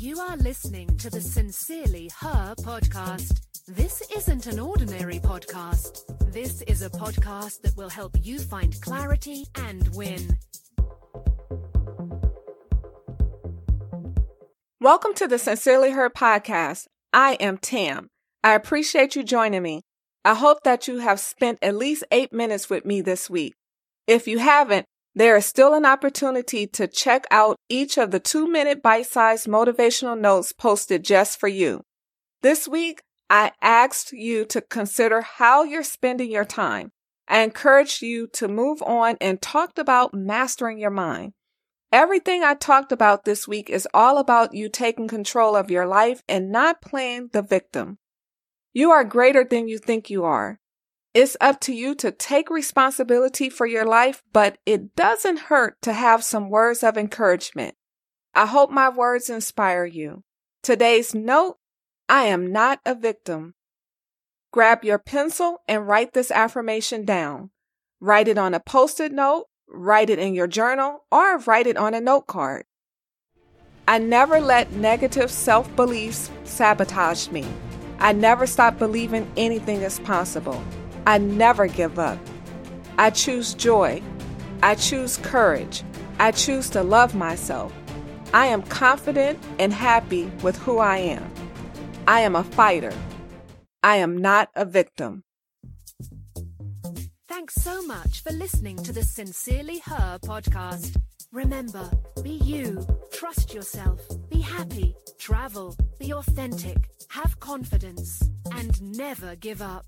You are listening to the Sincerely Her podcast. This isn't an ordinary podcast. This is a podcast that will help you find clarity and win. Welcome to the Sincerely Her podcast. I am Tam. I appreciate you joining me. I hope that you have spent at least eight minutes with me this week. If you haven't, there is still an opportunity to check out each of the two minute bite sized motivational notes posted just for you. This week, I asked you to consider how you're spending your time. I encouraged you to move on and talked about mastering your mind. Everything I talked about this week is all about you taking control of your life and not playing the victim. You are greater than you think you are. It's up to you to take responsibility for your life, but it doesn't hurt to have some words of encouragement. I hope my words inspire you. Today's note I am not a victim. Grab your pencil and write this affirmation down. Write it on a post it note, write it in your journal, or write it on a note card. I never let negative self beliefs sabotage me. I never stop believing anything is possible. I never give up. I choose joy. I choose courage. I choose to love myself. I am confident and happy with who I am. I am a fighter. I am not a victim. Thanks so much for listening to the Sincerely Her podcast. Remember, be you, trust yourself, be happy, travel, be authentic, have confidence, and never give up.